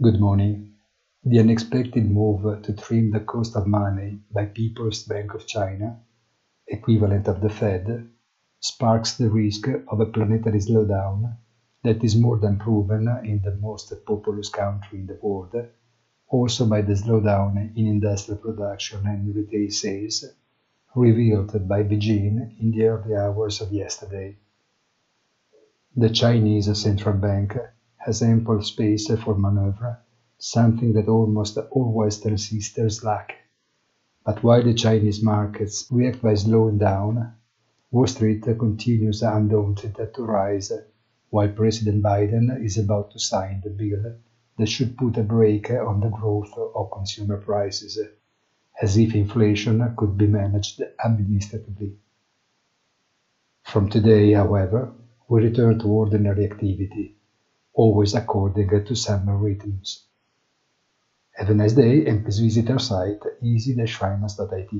Good morning. The unexpected move to trim the cost of money by People's Bank of China, equivalent of the Fed, sparks the risk of a planetary slowdown that is more than proven in the most populous country in the world, also by the slowdown in industrial production and retail sales revealed by Beijing in the early hours of yesterday. The Chinese central bank has ample space for maneuver, something that almost all Western sisters lack. But while the Chinese markets react by slowing down, Wall Street continues undaunted to rise, while President Biden is about to sign the bill that should put a brake on the growth of consumer prices, as if inflation could be managed administratively. From today, however, we return to ordinary activity always according to summer rhythms. Have a nice day and please visit our site easy-finance.it.